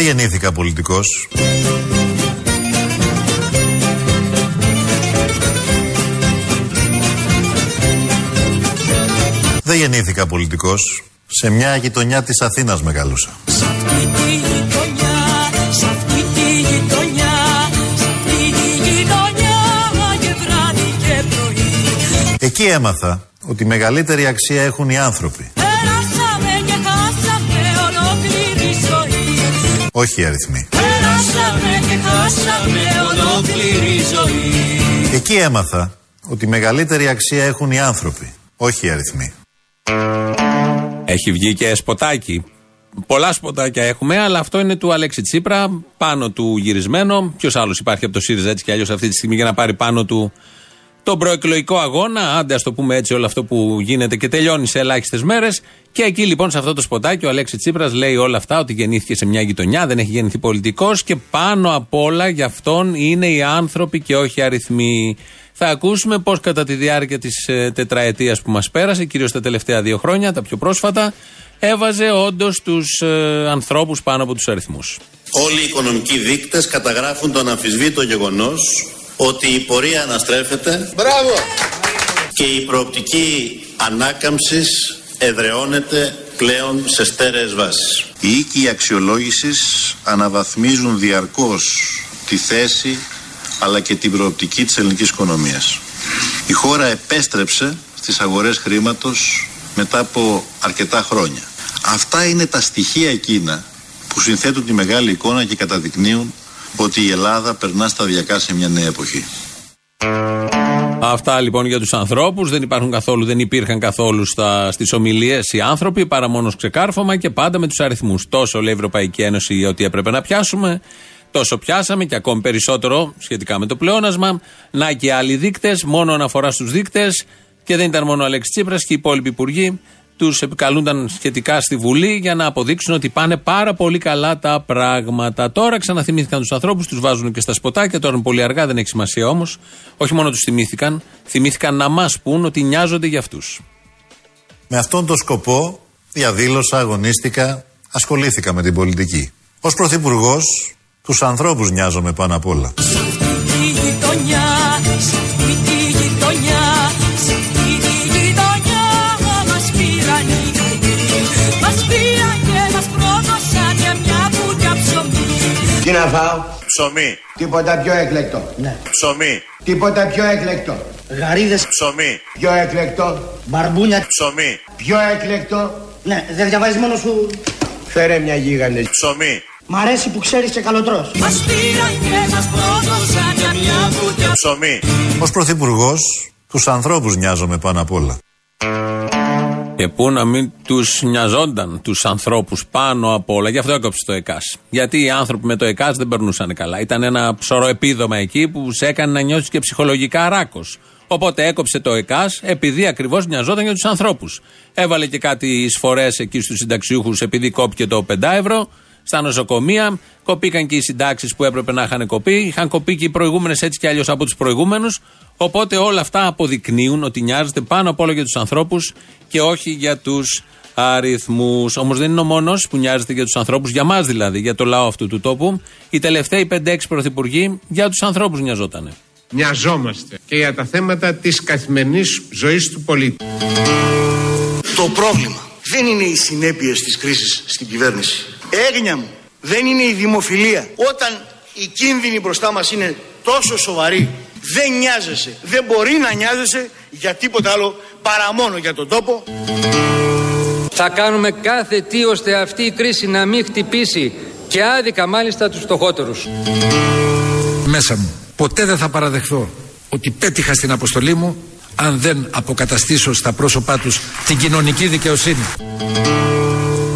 Δεν γεννήθηκα πολιτικός. Δεν γεννήθηκα πολιτικός. Σε μια γειτονιά της Αθήνας μεγαλούσα. Εκεί έμαθα ότι μεγαλύτερη αξία έχουν οι άνθρωποι. Όχι οι αριθμοί. Εκεί έμαθα ότι μεγαλύτερη αξία έχουν οι άνθρωποι, όχι οι αριθμοί. Έχει βγει και σποτάκι. Πολλά σποτάκια έχουμε, αλλά αυτό είναι του Αλέξη Τσίπρα, πάνω του γυρισμένο. Ποιος άλλος υπάρχει από το ΣΥΡΙΖΑ έτσι κι αλλιώς αυτή τη στιγμή για να πάρει πάνω του τον προεκλογικό αγώνα, άντε ας το πούμε έτσι, όλο αυτό που γίνεται και τελειώνει σε ελάχιστες μέρες. Και εκεί λοιπόν σε αυτό το σποτάκι ο Αλέξης Τσίπρας λέει όλα αυτά, ότι γεννήθηκε σε μια γειτονιά, δεν έχει γεννηθεί πολιτικός και πάνω απ' όλα για αυτόν είναι οι άνθρωποι και όχι οι αριθμοί. Θα ακούσουμε πώς κατά τη διάρκεια της ε, τετραετίας που μας πέρασε, κυρίως τα τελευταία δύο χρόνια, τα πιο πρόσφατα, έβαζε όντως τους ε, ανθρώπους πάνω από τους αριθμούς. Όλοι οι οικονομικοί δείκτες καταγράφουν τον αμφισβήτο γεγονός ότι η πορεία αναστρέφεται Μπράβο. και η προοπτική ανάκαμψης εδρεώνεται πλέον σε στέρεες βάσεις. Οι οίκοι αξιολόγησης αναβαθμίζουν διαρκώς τη θέση αλλά και την προοπτική της ελληνικής οικονομίας. Η χώρα επέστρεψε στις αγορές χρήματος μετά από αρκετά χρόνια. Αυτά είναι τα στοιχεία εκείνα που συνθέτουν τη μεγάλη εικόνα και καταδεικνύουν ότι η Ελλάδα περνά σταδιακά σε μια νέα εποχή. Αυτά λοιπόν για τους ανθρώπους. Δεν υπάρχουν καθόλου, δεν υπήρχαν καθόλου στις ομιλίες οι άνθρωποι, παρά μόνος ξεκάρφωμα και πάντα με τους αριθμούς. Τόσο λέει η Ευρωπαϊκή Ένωση ότι έπρεπε να πιάσουμε, τόσο πιάσαμε και ακόμη περισσότερο σχετικά με το πλεόνασμα. Να και άλλοι δείκτες, μόνο αναφορά στους δείκτες. Και δεν ήταν μόνο ο Αλέξης Τσίπρας και οι υπόλοιποι υπουργοί τους επικαλούνταν σχετικά στη Βουλή για να αποδείξουν ότι πάνε πάρα πολύ καλά τα πράγματα. Τώρα ξαναθυμήθηκαν τους ανθρώπους, τους βάζουν και στα σποτάκια. Τώρα είναι πολύ αργά, δεν έχει σημασία όμως. Όχι μόνο τους θυμήθηκαν, θυμήθηκαν να μας πούν ότι νοιάζονται για αυτούς. Με αυτόν τον σκοπό διαδήλωσα, αγωνίστηκα, ασχολήθηκα με την πολιτική. Ω πρωθυπουργός, τους ανθρώπους νοιάζομαι πάνω απ' όλα. Τι να φάω; Ψωμί, Τίποτα πιο έκλεκτο. Ναι. ψωμί, Τίποτα πιο έκλεκτο. Γαρίδες, ψωμί, Πιο έκλεκτο. μπαρμπούνια. ψωμί, Πιο έκλεκτο. Ναι, δεν διαβάζεις μόνο σου. Φέρε μια γίγαντε. ψωμί, Μ' αρέσει που ξέρεις και καλοτρός. ψωμί. Ω πρωθυπουργός, τους ανθρώπους νοιάζομαι πάνω απ' όλα. Και πού να μην τους νοιαζόνταν τους ανθρώπους πάνω απ' όλα. Γι' αυτό έκοψε το ΕΚΑΣ. Γιατί οι άνθρωποι με το ΕΚΑΣ δεν περνούσαν καλά. Ήταν ένα ψωρό επίδομα εκεί που σε έκανε να νιώσεις και ψυχολογικά ράκος. Οπότε έκοψε το ΕΚΑΣ επειδή ακριβώς νοιαζόταν για τους ανθρώπους. Έβαλε και κάτι εισφορές εκεί στους συνταξιούχους επειδή κόπηκε το 5 ευρώ. Στα νοσοκομεία κοπήκαν και οι συντάξεις που έπρεπε να είχαν κοπεί. Είχαν κοπεί και οι προηγούμενες έτσι κι αλλιώς από τους προηγούμενους. Οπότε όλα αυτά αποδεικνύουν ότι νοιάζεται πάνω απ' όλα για τους ανθρώπους και όχι για τους αριθμούς. Όμως δεν είναι ο μόνος που νοιάζεται για τους ανθρώπους, για μας δηλαδή, για το λαό αυτού του τόπου. Οι τελευταίοι 5-6 πρωθυπουργοί για τους ανθρώπους νοιαζότανε. Νοιαζόμαστε και για τα θέματα της καθημερινής ζωής του πολίτη. Το πρόβλημα δεν είναι οι συνέπειες της κρίσης στην κυβέρνηση. Έγνοια μου δεν είναι η δημοφιλία. Όταν οι κίνδυνοι μπροστά μας είναι τόσο σοβαροί, δεν νοιάζεσαι, δεν μπορεί να νοιάζεσαι για τίποτα άλλο παρά μόνο για τον τόπο. Θα κάνουμε κάθε τι ώστε αυτή η κρίση να μην χτυπήσει και άδικα μάλιστα τους φτωχότερους. μέσα μου. Ποτέ δεν θα παραδεχθώ ότι πέτυχα στην αποστολή μου αν δεν αποκαταστήσω στα πρόσωπά τους την κοινωνική δικαιοσύνη.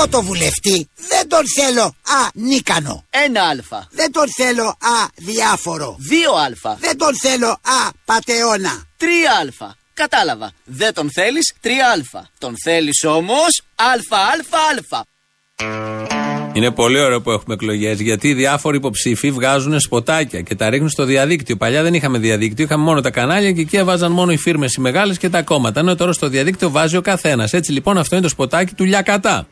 Εγώ το βουλευτή δεν τον θέλω α νίκανο. Ένα αλφα. Δεν τον θέλω α διάφορο. Δύο αλφα. Δεν τον θέλω α πατεώνα. Τρία αλφα. Κατάλαβα. Δεν τον θέλεις τρία αλφα. Τον θέλεις όμως αλφα αλφα αλφα. Είναι πολύ ωραίο που έχουμε εκλογές γιατί οι διάφοροι υποψήφοι βγάζουν σποτάκια και τα ρίχνουν στο διαδίκτυο. Παλιά δεν είχαμε διαδίκτυο, είχαμε μόνο τα κανάλια και εκεί έβαζαν μόνο οι φίρμες οι μεγάλες και τα κόμματα. Ενώ τώρα στο διαδίκτυο βάζει ο καθένας. Έτσι λοιπόν αυτό είναι το σποτάκι του Λιακατά.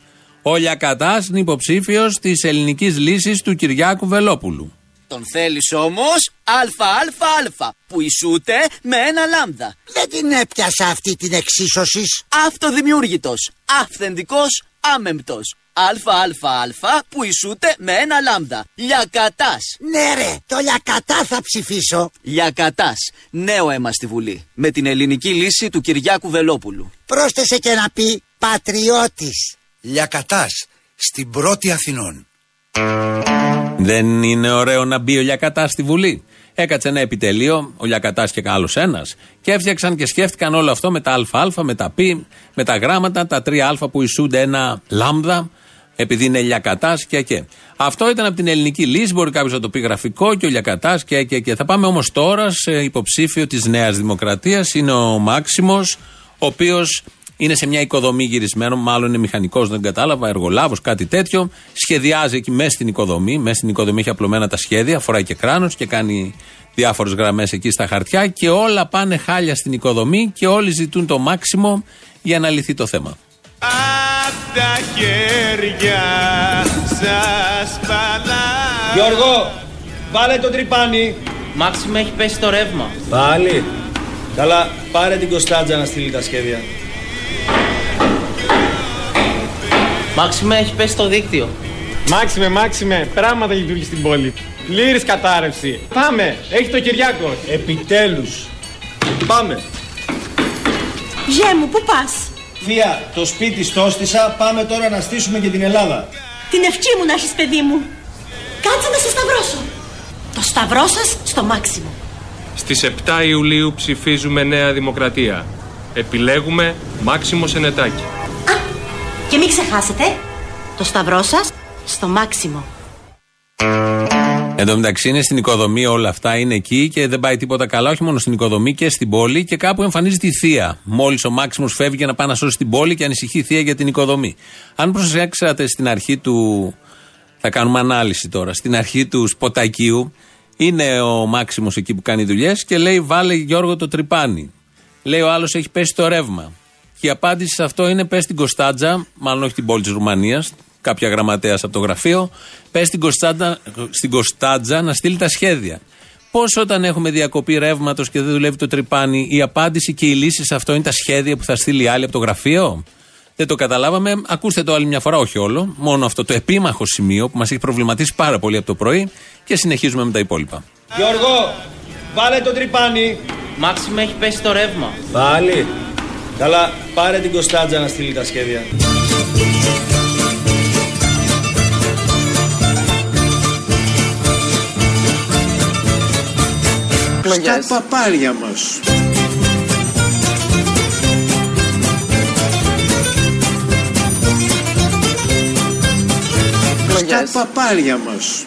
Ο Λιακατά είναι υποψήφιος της ελληνικής λύσης του Κυριάκου Βελόπουλου. Τον θέλεις όμως αλφα αλφα αλφα που ισούται με ένα λάμδα. Δεν την έπιασα αυτή την εξίσωση. Αυτοδημιούργητος, αυθεντικός, άμεμπτος. Αλφα αλφα αλφα που ισούται με ένα λάμδα. Λιακατάς. Ναι ρε, το λιακατά θα ψηφίσω. Λιακατάς. Νέο αίμα στη Βουλή. Με την ελληνική λύση του Κυριάκου Βελόπουλου. Πρόσθεσε και να πει πατριώτης. Λιακατάς. Στην πρώτη Αθηνών. Δεν είναι ωραίο να μπει ο Λιακατάς στη Βουλή. Έκατσε ένα επιτελείο, ο Λιακατάς και άλλος ένας, και έφτιαξαν και σκέφτηκαν όλο αυτό με τα ΑΑ, με τα Π, με τα γράμματα, τα τρία Α που ισούνται ένα λάμδα, επειδή είναι Λιακατάς και και. Αυτό ήταν από την ελληνική λύση, μπορεί κάποιος να το πει γραφικό και ο Λιακατάς και και και. Θα πάμε όμως τώρα σε υποψήφιο της Νέας Δημοκρατίας, είναι ο Μάξιμος, ο οποίος είναι σε μια οικοδομή γυρισμένο, μάλλον είναι μηχανικός, δεν κατάλαβα, εργολάβος, κάτι τέτοιο. Σχεδιάζει εκεί μέσα στην οικοδομή. Μέσα στην οικοδομή έχει απλωμένα τα σχέδια, φοράει και κράνος και κάνει διάφορες γραμμές εκεί στα χαρτιά και όλα πάνε χάλια στην οικοδομή και όλοι ζητούν το μάξιμο για να λυθεί το θέμα. Απ' τα χέρια σας παλά Γιώργο, βάλε το τρυπάνι. Μάξιμο έχει πέσει το ρεύμα. Πάλι. Καλά, πάρε την Κωνσταντζα να στείλει τα σχέδια. Μάξιμε έχει πέσει το δίκτυο. Μάξιμε, Μάξιμε, πράγματα λειτουργεί στην πόλη. Πλήρης κατάρρευση. Πάμε, έχει το Κυριάκο. Επιτέλους. Πάμε. Γε μου, πού πας; Θεία, το σπίτι στόστισα, πάμε τώρα να στήσουμε και την Ελλάδα. Την ευχή μου να έχεις παιδί μου. Κάτσε να σε σταυρώσω. Το σταυρό σας στο μάξιμο. Στις 7 Ιουλίου ψηφίζουμε Νέα Δημοκρατία. Επιλέγουμε Μάξιμο Σενετάκη. Και μην ξεχάσετε, το σταυρό σας στο μάξιμο. Εν τω μεταξύ είναι στην οικοδομή όλα αυτά, είναι εκεί και δεν πάει τίποτα καλά, όχι μόνο στην οικοδομή και στην πόλη και κάπου εμφανίζεται η θεία. Μόλις ο Μάξιμος φεύγει για να πάει να σώσει την πόλη και ανησυχεί η θεία για την οικοδομή. Αν προσέξατε στην αρχή του. Θα κάνουμε ανάλυση τώρα. Στην αρχή του σποτακίου είναι ο Μάξιμος εκεί που κάνει δουλειές και λέει: Βάλε Γιώργο το τρυπάνι. Λέει ο άλλος: Έχει πέσει το ρεύμα. Και η απάντηση σε αυτό είναι: Πες στην Κωνσταντζα, μάλλον όχι την πόλη της Ρουμανίας, κάποια γραμματέας από το γραφείο, πες στην, Κωνσταντζα, στην Κωνσταντζα να στείλει τα σχέδια. Πώς όταν έχουμε διακοπή ρεύματος και δεν δουλεύει το τρυπάνι, η απάντηση και η λύση σε αυτό είναι τα σχέδια που θα στείλει η άλλη από το γραφείο; Δεν το καταλάβαμε. Ακούστε το άλλη μια φορά, όχι όλο. Μόνο αυτό το επίμαχο σημείο που μας έχει προβληματίσει πάρα πολύ από το πρωί και συνεχίζουμε με τα υπόλοιπα. Γιώργο, βάλε το τρυπάνι. Μάξιμο έχει πέσει το ρεύμα. Πάλι. Καλά, πάρε την Κωνσταντζα να στείλει τα σχέδια. Στα παπάρια μας Στα παπάρια μας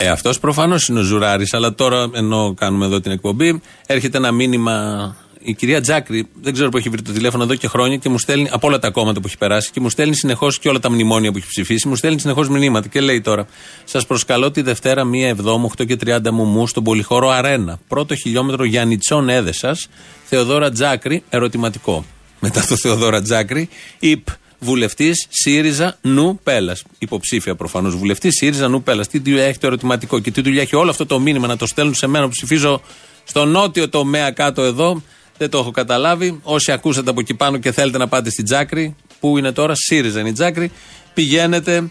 Ε, αυτός προφανώς είναι ο Ζουράρης, αλλά τώρα ενώ κάνουμε εδώ την εκπομπή, έρχεται ένα μήνυμα. Η κυρία Τζάκρη, δεν ξέρω που έχει βρει το τηλέφωνο εδώ και χρόνια και μου στέλνει από όλα τα κόμματα που έχει περάσει και μου στέλνει συνεχώς και όλα τα μνημόνια που έχει ψηφίσει, μου στέλνει συνεχώς μηνύματα και λέει τώρα: Σας προσκαλώ τη Δευτέρα 1 Εβδόμου 8 και 30 μου στον Πολυχώρο Αρένα. Πρώτο χιλιόμετρο Γιάννητσών Έδεσας, Θεοδόρα Τζάκρη, ερωτηματικό. Μετά το Θεοδόρα Τζάκρη, υπ βουλευτής ΣΥΡΙΖΑ Νου Πέλλα. Υποψήφια προφανώς βουλευτής ΣΥΡΙΖΑ Νου Πέλλα. Τι δουλειά έχει το ερωτηματικό και τι δουλειά έχει όλο αυτό το μήνυμα να το στέλνουν σε μένα που ψηφίζω στο νότιο τομέα κάτω εδώ. Δεν το έχω καταλάβει. Όσοι ακούσατε από εκεί πάνω και θέλετε να πάτε στην Τζάκρη, που είναι τώρα; ΣΥΡΙΖΑ είναι η Τζάκρη, πηγαίνετε.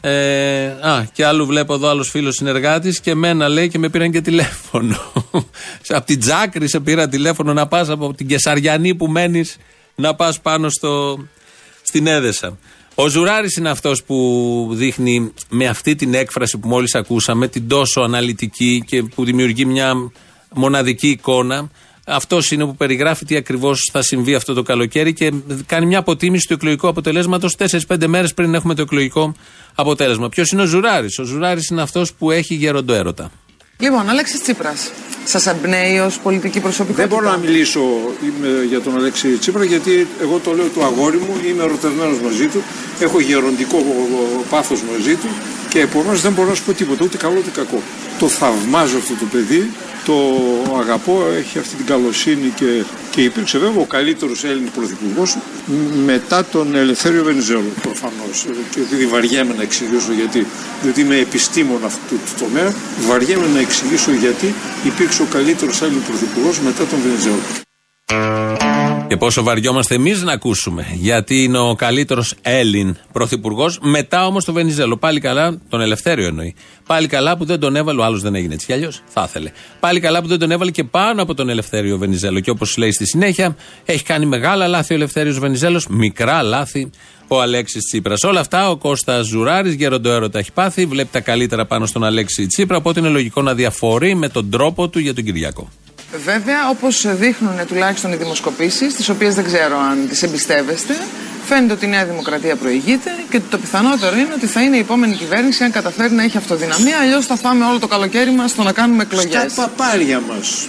Ε, α, και άλλου βλέπω εδώ άλλος φίλος συνεργάτης και μένα λέει και με πήραν και τηλέφωνο. από την Τζάκρη σε πήρα τηλέφωνο να πας από την Κεσαριανή που μένεις να πας πάνω στο, στην Έδεσα. Ο Ζουράρης είναι αυτός που δείχνει με αυτή την έκφραση που μόλις ακούσαμε, την τόσο αναλυτική και που δημιουργεί μια μοναδική εικόνα, Αυτός είναι που περιγράφει τι ακριβώς θα συμβεί αυτό το καλοκαίρι και κάνει μια αποτίμηση του εκλογικού αποτελέσματος 4-5 μέρες πριν έχουμε το εκλογικό αποτέλεσμα. Ποιος είναι ο Ζουράρης; Ο Ζουράρης είναι αυτός που έχει γέροντο έρωτα. Λοιπόν, Αλέξης Τσίπρας, σας εμπνέει ως πολιτική προσωπικότητα. Δεν μπορώ να μιλήσω είμαι, για τον Αλέξη Τσίπρα γιατί εγώ το λέω του αγόρι μου, είμαι ερωτευμένος μαζί του, έχω γεροντικό πάθος μαζί του και επομένως δεν μπορώ να σου πω τίποτα, ούτε καλό ούτε κακό. Το θαυμάζω αυτό το παιδί, το αγαπώ, έχει αυτή την καλοσύνη και, και υπήρξε βέβαια ο καλύτερος Έλληνας πρωθυπουργός μετά τον Ελευθέριο Βενιζέλο προφανώς και επειδή βαριέμαι να εξηγήσω γιατί διότι είμαι επιστήμον αυτού του τομέα βαριέμαι να εξηγήσω γιατί υπήρξε ο καλύτερος Έλληνας πρωθυπουργός μετά τον Βενιζέλο και πόσο βαριόμαστε εμείς να ακούσουμε. Γιατί είναι ο καλύτερος Έλλην πρωθυπουργός. Μετά όμως το Βενιζέλο. Πάλι καλά, τον Ελευθέριο εννοεί. Πάλι καλά που δεν τον έβαλε, ο άλλος δεν έγινε έτσι κι αλλιώς. Θα ήθελε. Πάλι καλά που δεν τον έβαλε και πάνω από τον Ελευθέριο Βενιζέλο. Και όπως λέει στη συνέχεια, έχει κάνει μεγάλα λάθη ο Ελευθέριος Βενιζέλος, μικρά λάθη ο Αλέξης Τσίπρας. Όλα αυτά ο Κώστας Ζουράρης, γεροντοέρωτα έχει πάθει, βλέπει τα καλύτερα πάνω στον Αλέξη Τσίπρα. Οπότε είναι λογικό να διαφορεί με τον τρόπο του για τον Κυριακό. Βέβαια, όπως δείχνουν τουλάχιστον οι δημοσκοπήσεις, τις οποίες δεν ξέρω αν τις εμπιστεύεστε, φαίνεται ότι η Νέα Δημοκρατία προηγείται και το πιθανότερο είναι ότι θα είναι η επόμενη κυβέρνηση αν καταφέρει να έχει αυτοδυναμία. Αλλιώς θα πάμε όλο το καλοκαίρι μας στο να κάνουμε εκλογές. Στα παπάρια μας.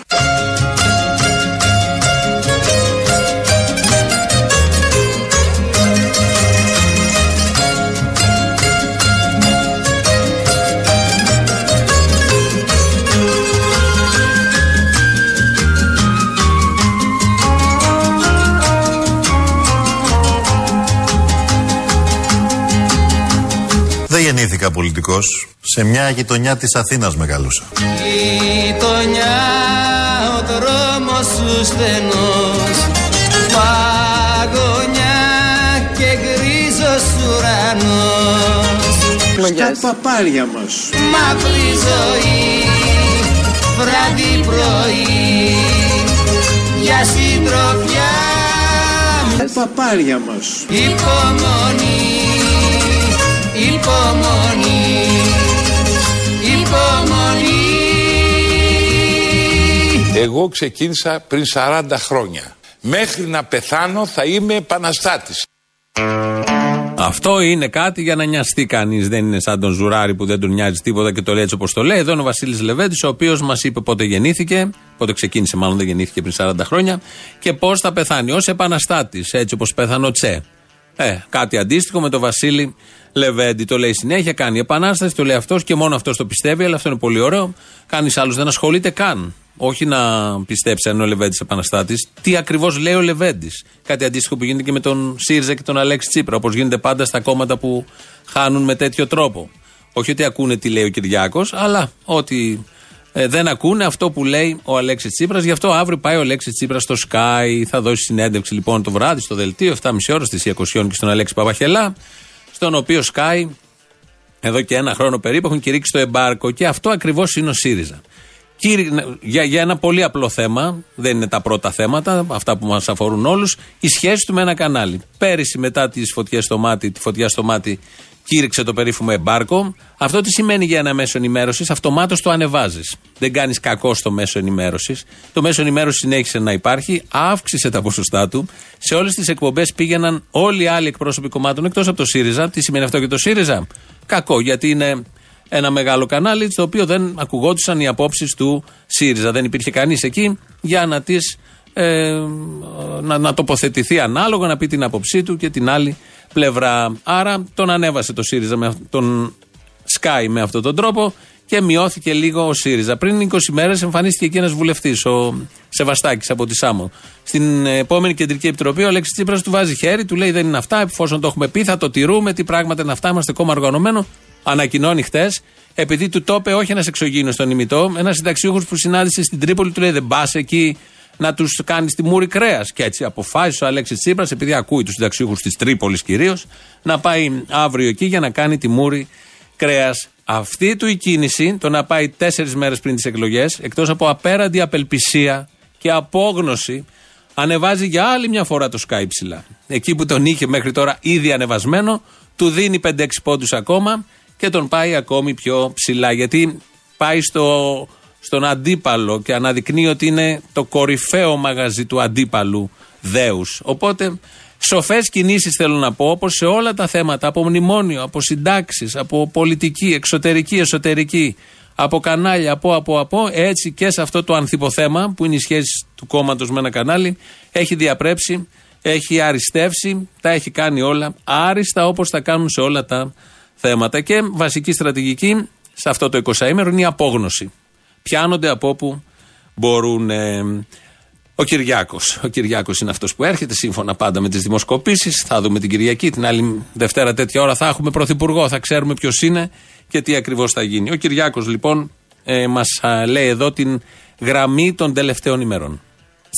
Γεννήθηκα πολιτικός. Σε μια γειτονιά της Αθήνας μεγαλούσα. Γειτονιά ο δρόμος σου στενός. Παγωνιά και γκρίζος ουρανός. Στα παπάρια μας. Μαύρη ζωή βράδυ πρωί. Για συντροφιά Στα παπάρια μας. Υπομονή Υπομονή, υπομονή. Εγώ ξεκίνησα πριν 40 χρόνια. Μέχρι να πεθάνω θα είμαι επαναστάτης. Αυτό είναι κάτι για να νοιαστεί κανείς. Δεν είναι σαν τον Ζουράρι που δεν τον νοιάζει τίποτα και το λέει έτσι όπως το λέει. Εδώ είναι ο Βασίλης Λεβέντης, ο οποίος μας είπε πότε γεννήθηκε, πότε ξεκίνησε, μάλλον δεν γεννήθηκε πριν 40 χρόνια, και πώς θα πεθάνει. Ω επαναστάτης, έτσι όπως πέθανε ο Τσε. Ε, κάτι αντίστοιχο με τον Βασίλη Λεβέντη. Το λέει συνέχεια, κάνει επανάσταση, το λέει αυτός και μόνο αυτός το πιστεύει, αλλά αυτό είναι πολύ ωραίο. Κανείς άλλος δεν ασχολείται καν. Όχι να πιστέψει αν είναι ο Λεβέντης επαναστάτης. Τι ακριβώς λέει ο Λεβέντης. Κάτι αντίστοιχο που γίνεται και με τον ΣΥΡΙΖΑ και τον Αλέξη Τσίπρα, όπως γίνεται πάντα στα κόμματα που χάνουν με τέτοιο τρόπο. Όχι ότι ακούνε τι λέει ο Κυριάκος, αλλά ότι ε, δεν ακούνε αυτό που λέει ο Αλέξης Τσίπρας. Γι' αυτό αύριο πάει ο Αλέξης Τσίπρας στο Sky. Θα δώσει συνέντευξη λοιπόν το βράδυ στο δελτίο, 7.30 ώρα στη 20 και στον Αλέξη Παπαχελά στον οποίο Sky εδώ και ένα χρόνο περίπου έχουν κηρύξει το εμπάρκο και αυτό ακριβώς είναι ο ΣΥΡΙΖΑ. Για, για ένα πολύ απλό θέμα, δεν είναι τα πρώτα θέματα, αυτά που μας αφορούν όλους, η σχέση του με ένα κανάλι. Πέρυσι, μετά τις φωτιές στο μάτι, τη φωτιά στο μάτι, κήρυξε το περίφημο εμπάρκο. Αυτό τι σημαίνει για ένα μέσο ενημέρωσης, αυτομάτως το ανεβάζεις. Δεν κάνεις κακό στο μέσο ενημέρωσης. Το μέσο ενημέρωσης συνέχισε να υπάρχει, αύξησε τα ποσοστά του. Σε όλες τις εκπομπές πήγαιναν όλοι οι άλλοι εκπρόσωποι κομμάτων εκτός από το ΣΥΡΙΖΑ. Τι σημαίνει αυτό για το ΣΥΡΙΖΑ; Κακό, γιατί είναι ένα μεγάλο κανάλι στο οποίο δεν ακουγόντουσαν οι απόψεις του ΣΥΡΙΖΑ. Δεν υπήρχε κανείς εκεί για να τις ε, να, να τοποθετηθεί ανάλογα, να πει την άποψή του και την άλλη πλευρά. Άρα τον ανέβασε το ΣΥΡΙΖΑ, με τον Sky με αυτόν τον τρόπο και μειώθηκε λίγο ο ΣΥΡΙΖΑ. Πριν 20 μέρες εμφανίστηκε εκεί ένας βουλευτής, ο Σεβαστάκης από τη ΣΑΜΟ. Στην επόμενη κεντρική επιτροπή, ο Αλέξης Τσίπρας του βάζει χέρι, του λέει δεν είναι αυτά, εφόσον το έχουμε πει, θα το τηρούμε. Τι πράγματα είναι αυτά, είμαστε κόμμα οργανωμένο. Ανακοινώνει χτες, επειδή του το είπε όχι ένας εξωγήινος στον ημιτό, ένας συνταξιούχος που συνάντησε στην Τρίπολη, του λέει δεν πας εκεί να τους κάνει τη μούρη κρέας. Και έτσι αποφάσισε ο Αλέξης Τσίπρας, επειδή ακούει τους συνταξιούχους της Τρίπολης κυρίως, να πάει αύριο εκεί για να κάνει τη μούρη κρέας. Αυτή του η κίνηση, το να πάει τέσσερις μέρες πριν τις εκλογές, εκτός από απέραντη απελπισία και απόγνωση, ανεβάζει για άλλη μια φορά το Sky ψηλά. Εκεί που τον είχε μέχρι τώρα ήδη ανεβασμένο, του δίνει 5-6 πόντους ακόμα και τον πάει ακόμη πιο ψηλά. Γιατί πάει στο στον αντίπαλο και αναδεικνύει ότι είναι το κορυφαίο μαγαζί του αντίπαλου δέους. Οπότε σοφές κινήσεις θέλω να πω, όπως σε όλα τα θέματα, από μνημόνιο, από συντάξεις, από πολιτική, εξωτερική, εσωτερική, από κανάλια, από, από, από, έτσι και σε αυτό το ανθυποθέμα που είναι η σχέση του κόμματος με ένα κανάλι, έχει διαπρέψει, έχει αριστεύσει, τα έχει κάνει όλα άριστα όπως τα κάνουν σε όλα τα θέματα. Και βασική στρατηγική σε αυτό το 20 είναι η απόγνωση. Πιάνονται από όπου μπορούν. ε, ο Κυριάκος. Ο Κυριάκος είναι αυτός που έρχεται σύμφωνα πάντα με τις δημοσκοπήσεις. Θα δούμε την Κυριακή. Την άλλη Δευτέρα τέτοια ώρα θα έχουμε πρωθυπουργό. Θα ξέρουμε ποιος είναι και τι ακριβώς θα γίνει. Ο Κυριάκος λοιπόν ε, μας λέει εδώ την γραμμή των τελευταίων ημερών.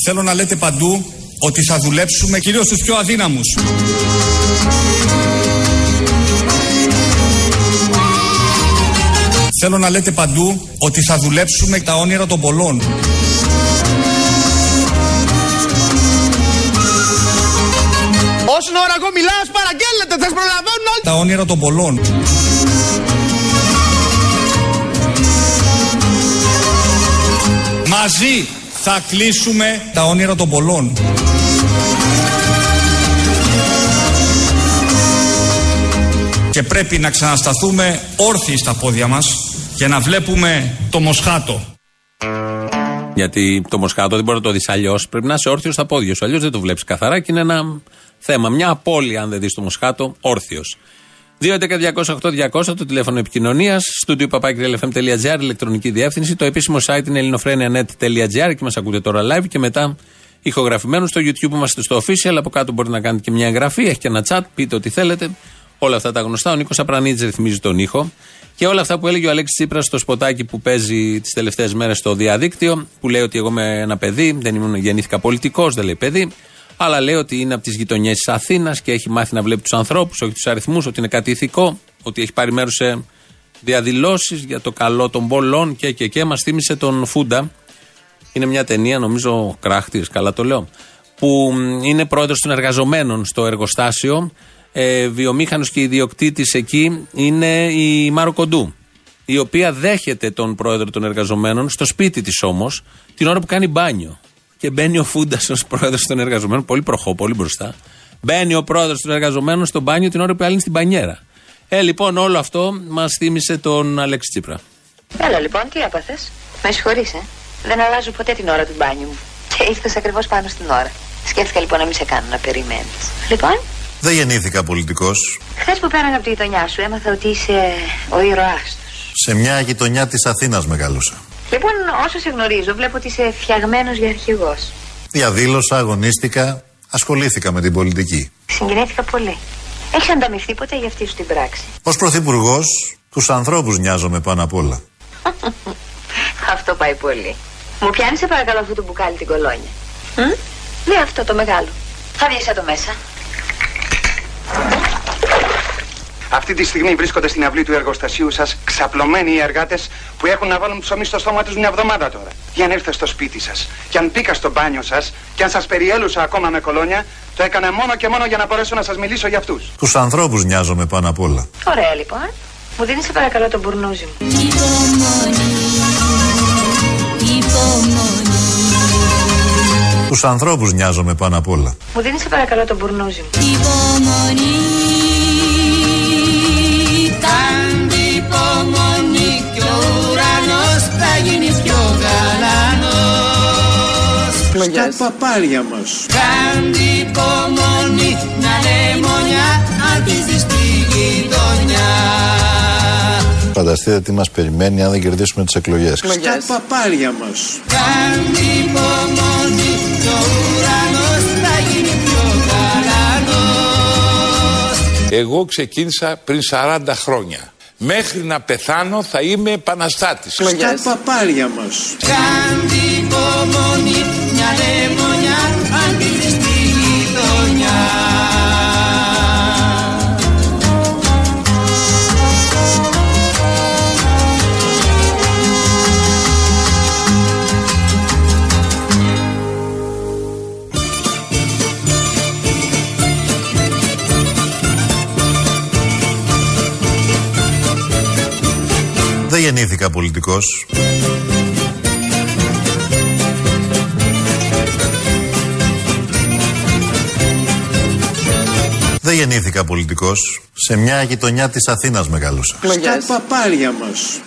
Θέλω να λέτε παντού ότι θα δουλέψουμε κυρίως στους πιο αδύναμους. Θέλω να λέτε παντού ότι θα δουλέψουμε τα όνειρα των πολλών. Όσον ώρα εγώ μιλάω, ας παραγγέλλετε, θα σας προλαβαίνουν όλοι. Τα όνειρα των πολλών. Μαζί θα κλείσουμε τα όνειρα των πολλών. Και πρέπει να ξανασταθούμε όρθιοι στα πόδια μας για να βλέπουμε το Μοσχάτο. Γιατί το Μοσχάτο δεν μπορεί να το δεις αλλιώς. Πρέπει να είσαι όρθιος στα πόδια σου. Αλλιώς δεν το βλέπεις καθαρά και είναι ένα θέμα. Μια απώλεια, αν δεν δεις το Μοσχάτο, όρθιος. 2.11.208.200 το τηλέφωνο επικοινωνίας. Στούντιο papakirialfm.gr, ηλεκτρονική διεύθυνση. Το επίσημο site είναι ελληνοφρένια.net.gr και μας ακούτε τώρα live και μετά ηχογραφημένο στο YouTube είμαστε στο official. Από κάτω μπορείτε να κάνετε και μια εγγραφή. Έχει και ένα chat. Πείτε ό,τι θέλετε. Όλα αυτά τα γνωστά. Ο Νίκος Απρανίτζη ρυθμίζει τον ήχο. Και όλα αυτά που έλεγε ο Αλέξης Τσίπρας στο σποτάκι που παίζει τις τελευταίες μέρες στο διαδίκτυο, που λέει ότι εγώ είμαι ένα παιδί, δεν ήμουν, γεννήθηκα πολιτικός, δεν λέει παιδί, αλλά λέει ότι είναι από τις γειτονιές της Αθήνας και έχει μάθει να βλέπει τους ανθρώπους, όχι τους αριθμούς, ότι είναι κάτι ηθικό, ότι έχει πάρει μέρος σε διαδηλώσεις για το καλό των πολλών και και και. Μας θύμισε τον Φούντα. Είναι μια ταινία, νομίζω, κράχτης, καλά το λέω, που είναι πρόεδρος των εργαζομένων στο εργοστάσιο ε, βιομήχανος και ιδιοκτήτης εκεί είναι η Μάρο Κοντού. Η οποία δέχεται τον πρόεδρο των εργαζομένων στο σπίτι της όμως την ώρα που κάνει μπάνιο. Και μπαίνει ο Φούντας ως πρόεδρος των εργαζομένων, πολύ προχώ, πολύ μπροστά. Μπαίνει ο πρόεδρος των εργαζομένων στο μπάνιο την ώρα που άλλη στην μπανιέρα. Ε, λοιπόν, όλο αυτό μας θύμισε τον Αλέξη Τσίπρα. Έλα λοιπόν, τι έπαθες; Με συγχωρείς, ε. Δεν αλλάζω ποτέ την ώρα του μπάνιου μου. Και ήρθες ακριβώς πάνω στην ώρα. Σκέφτηκα λοιπόν να μην σε κάνω να περιμένεις. Λοιπόν, Δεν γεννήθηκα πολιτικός. χθες που πέραγα από τη γειτονιά σου έμαθα ότι είσαι ο ήρωάς τους. Σε μια γειτονιά της Αθήνας μεγαλούσα. Λοιπόν, όσο σε γνωρίζω, βλέπω ότι είσαι φτιαγμένος για αρχηγός. Διαδήλωσα, αγωνίστηκα, ασχολήθηκα με την πολιτική. Συγκινήθηκα πολύ. Έχεις ανταμυφθεί ποτέ για αυτή σου την πράξη; Ω πρωθυπουργός, τους ανθρώπους νοιάζομαι πάνω απ' όλα. Αυτό πάει πολύ. Μου πιάνει σε παρακαλώ αυτό το μπουκάλι την κολόνια. Μ; Ναι, αυτό το μεγάλο. Θα βγεις εδώ μέσα. Αυτή τη στιγμή βρίσκονται στην αυλή του εργοστασίου σας ξαπλωμένοι οι εργάτες που έχουν να βάλουν ψωμί στο στόμα τους μια εβδομάδα τώρα. Για αν ήρθε στο σπίτι σας και αν μπήκα στο μπάνιο σας και αν σας περιέλουσα ακόμα με κολόνια, το έκανα μόνο και μόνο για να μπορέσω να σας μιλήσω για αυτούς. Τους ανθρώπους νοιάζομαι πάνω απ' όλα. Ωραία λοιπόν. Μου δίνεις σε παρακαλώ το μπουρνούζι μου. Τους ανθρώπους νοιάζομαι πάνω απ' όλα. Μου δίνεις σε παρακαλώ το μπουρνούζι μου. Κάντε υπομονή και ο ουρανός θα γίνει πιο γαλανός Στα παπάρια μας. Κάντε υπομονή να λεμονιά αρχίζει στη γειτονιά Φανταστείτε τι μας περιμένει αν δεν κερδίσουμε τις εκλογές. Στα παπάρια μας. Κάντε υπομονή και ο ουρανός θα γίνει πιο γαλανός Εγώ ξεκίνησα πριν 40 χρόνια. Μέχρι να πεθάνω θα είμαι επαναστάτης. Στα παπάρια μας. Κάντε υπομονή μια λεμονιά γεννήθηκα πολιτικός. Δεν γεννήθηκα πολιτικός. Σε μια γειτονιά της Αθήνας μεγαλούσα. Στα παπάρια μας.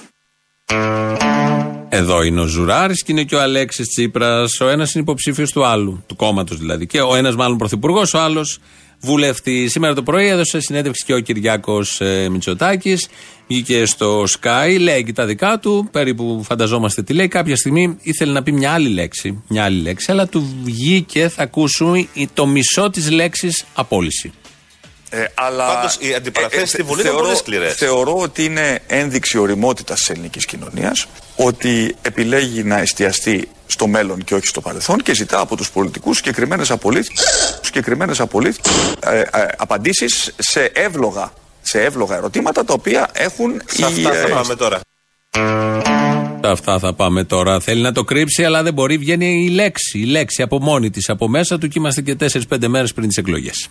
Εδώ είναι ο Ζουράρης και είναι και ο Αλέξης Τσίπρας. Ο ένας είναι υποψήφιος του άλλου, του κόμματος δηλαδή. Και ο ένας μάλλον πρωθυπουργός, ο άλλος βουλευτή. Σήμερα το πρωί έδωσε συνέντευξη και ο Κυριάκος ε, Μητσοτάκης. Βγήκε στο Sky, λέει και τα δικά του. Περίπου φανταζόμαστε τι λέει. Κάποια στιγμή ήθελε να πει μια άλλη λέξη. Μια άλλη λέξη, αλλά του βγήκε, θα ακούσουμε, το μισό της λέξης απόλυση. Ε, αλλά Πάντως, οι αντιπαραθέσεις στη Βουλή είναι θεωρώ, πολύ σκληρές. Θεωρώ ότι είναι ένδειξη οριμότητας της ελληνικής κοινωνίας ότι επιλέγει να εστιαστεί στο μέλλον και όχι στο παρελθόν και ζητά από τους πολιτικούς συγκεκριμένες συγκεκριμένες απολύτ, ε, ε, απαντήσεις σε εύλογα, σε εύλογα ερωτήματα τα οποία έχουν Σε αυτά θα πάμε τώρα. Σε Αυτά θα πάμε τώρα. Θέλει να το κρύψει, αλλά δεν μπορεί. Βγαίνει η λέξη. Η λέξη από μόνη της, από μέσα του και είμαστε και 4-5 μέρες πριν τις εκλογές.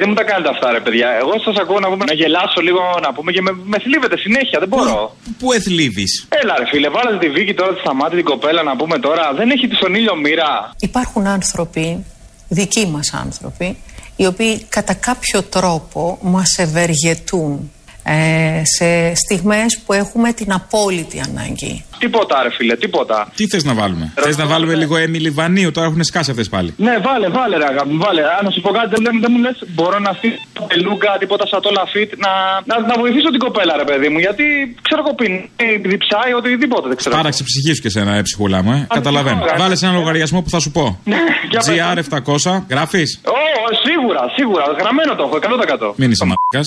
Δεν μου τα κάνετε αυτά, ρε παιδιά. Εγώ σας ακούω να, πούμε, να γελάσω λίγο, να πούμε και με, με θλίβετε συνέχεια. Δεν μπορώ. Πού εθλίβεις; Έλα, ρε φίλε, βάλατε τη Βίκη τώρα τη σταμάτη την κοπέλα να πούμε τώρα. Δεν έχει τη στον ήλιο μοίρα. Υπάρχουν άνθρωποι, δικοί μας άνθρωποι, οι οποίοι κατά κάποιο τρόπο μας ευεργετούν ε, σε στιγμές που έχουμε την απόλυτη ανάγκη. Τίποτα, ρε φίλε, τίποτα. Τι θες να βάλουμε; Θες να βάλουμε λίγο Έμιλι Βανίου, τώρα έχουν σκάσει αυτές πάλι. Ναι, βάλε, βάλε, ρε αγάπη, μου, βάλε. Αν να σου πω κάτι, δεν, δεν μου λες, μπορώ να στείλω πελούκα, τίποτα σαν το λαφίτ, να, να, να βοηθήσω την κοπέλα, ρε παιδί μου. Γιατί ξέρω εγώ πίνει, διψάει, οτιδήποτε δεν ξέρω. Πάραξε ψυχή σου και σένα, ε, ψυχούλα μου, ε. Καταλαβαίνω. σίγουρα. Βάλε ένα λογαριασμό που θα σου πω. Ναι, για πες. GR700, γράφεις. Ω, σίγουρα, σίγουρα. Γραμμένο το έχω, 100%. Μην είσαι μαλάκα.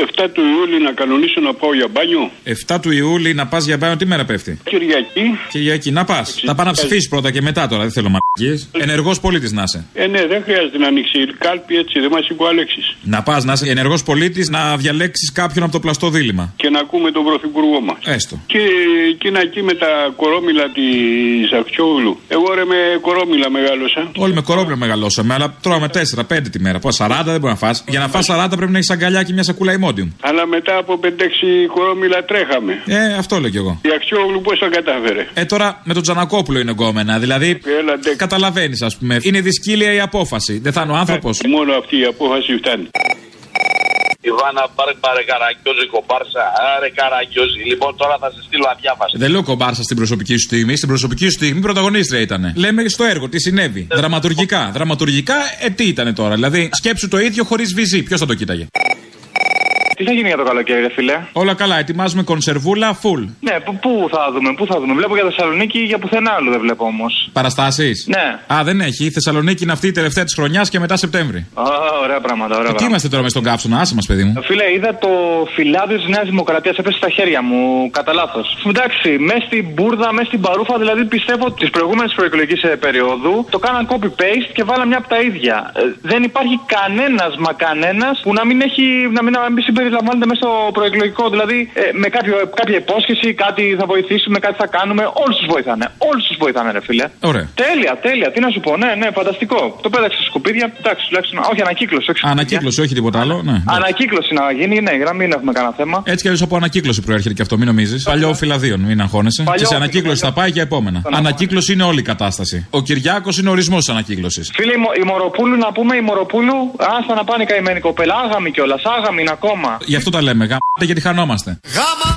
7 του Ιούλη να κανονίσω να πάω για μπάνιο. 7 του Ιούλη να πας για μπάνιο, τι μέρα πέφτει; Κυριακή. Κυριακή, να πας. Θα πάω να ψηφίσεις πρώτα και μετά τώρα, δεν θέλω μαλακίες. Ενεργός πολίτης να είσαι. Ε, ναι, δεν χρειάζεται να ανοίξει η κάλπη έτσι, δεν μας είπε ο Αλέξη. Να πας να είσαι ενεργός πολίτης να διαλέξεις κάποιον από το πλαστό δίλημα. Και να ακούμε τον πρωθυπουργό μας. Έστω. Και εκείνα εκεί με τα κορόμιλα της Ζαχτσιόγλου. Εγώ ρε με κορόμιλα μεγάλωσα. Όλοι με κορόπλα μεγαλώσαμε, αλλά τρώμε 4-5 τη μέρα. Πώ 40 δεν μπορεί να φας. Για να φας 40 πρέπει να έχεις αγκαλιά και μια σακούλα ημόντιουμ. Αλλά μετά από 5-6 κορόμιλα τρέχαμε. Ε, αυτό λέω κι εγώ. Η Αξιόγλου πώς τα κατάφερε; Ε, τώρα με τον Τζανακόπουλο είναι γκόμενα. Δηλαδή, καταλαβαίνεις, ας πούμε. Είναι δυσκύλια η απόφαση. Δεν θα είναι ο άνθρωπος. Μόνο αυτή η απόφαση φτάνει. Ιβάνα, πάρε πάρε καραγκιόζη, κομπάρσα. Άρε καραγκιόζη. Λοιπόν, τώρα θα σε στείλω αδιάβαστη. Δεν λέω κομπάρσα στην προσωπική σου στιγμή. Στην προσωπική σου στιγμή πρωταγωνίστρια ήταν. Λέμε στο έργο τι συνέβη. Δραματουργικά. Δραματουργικά, ε, τι ήταν τώρα. Δηλαδή, σκέψου το ίδιο χωρίς βυζί. Ποιος θα το κοίταγε; Τι θα γίνει για το καλοκαίρι, ρε φίλε; Όλα καλά, ετοιμάζουμε κονσερβούλα full. Ναι, πού- πού θα δούμε, πού θα δούμε. Βλέπω για Θεσσαλονίκη για πουθενά άλλο δεν βλέπω όμως. Παραστάσεις; Ναι. Α, δεν έχει. Η Θεσσαλονίκη είναι αυτή η τελευταία της χρονιάς και μετά Σεπτέμβρη. Α, ωραία πράγματα, ωραία Τι πράγματα. είμαστε τώρα με στον κάψονα, άσε μας, παιδί μου. Φίλε, είδα το φυλάδιο της Νέας Δημοκρατίας έπεσε στα χέρια μου, κατά λάθος. Εντάξει, μέσα στην μπουρδα, μέσα στην παρούφα, δηλαδή πιστεύω ότι τη προηγούμενη προεκλογική περίοδου το κάναν copy-paste και βάλαν μια από τα ίδια. Ε, δεν υπάρχει κανένας μα κανένας που να μην έχει, να μην, να μην συμπεριλαμβάνεται μέσα στο προεκλογικό. Δηλαδή ε, με κάποιο, κάποια υπόσχεση, κάτι θα βοηθήσουμε, κάτι θα κάνουμε. Όλους τους βοηθάνε. Όλους τους βοηθάνε, ρε φίλε. Ωραία. Τέλεια, τέλεια. Τι να σου πω, ναι, ναι, φανταστικό. Το πέταξε στα σκουπίδια, εντάξει, τουλάχιστον. Όχι, ανακύκλωση. Όχι σκουπίδια. Ανακύκλωση, όχι τίποτα άλλο. Ναι. Ανακύκλωση να γίνει, ναι, γραμμή δεν έχουμε κανένα θέμα. Έτσι κι αλλιώς από ανακύκλωση προέρχεται και αυτό, μην νομίζεις. Παλιό φυλαδίων, μην αγχώνεσαι. Παλιό Και σε ανακύκλωση θα πάει για επόμενα. Ανακύκλωση είναι όλη η κατάσταση. Ο Κυριάκος είναι ορισμός της ανακύκλωσης. Φίλε, η, Μο- η Μοροπούλου να πούμε, η Μοροπούλου, άστα να πάνε καημένη κοπέλα. Άγαμη κιόλας, άγαμη είναι ακόμα. Γι' αυτό τα λέμε. Γάμπτε γιατί χανόμαστε. Γάμα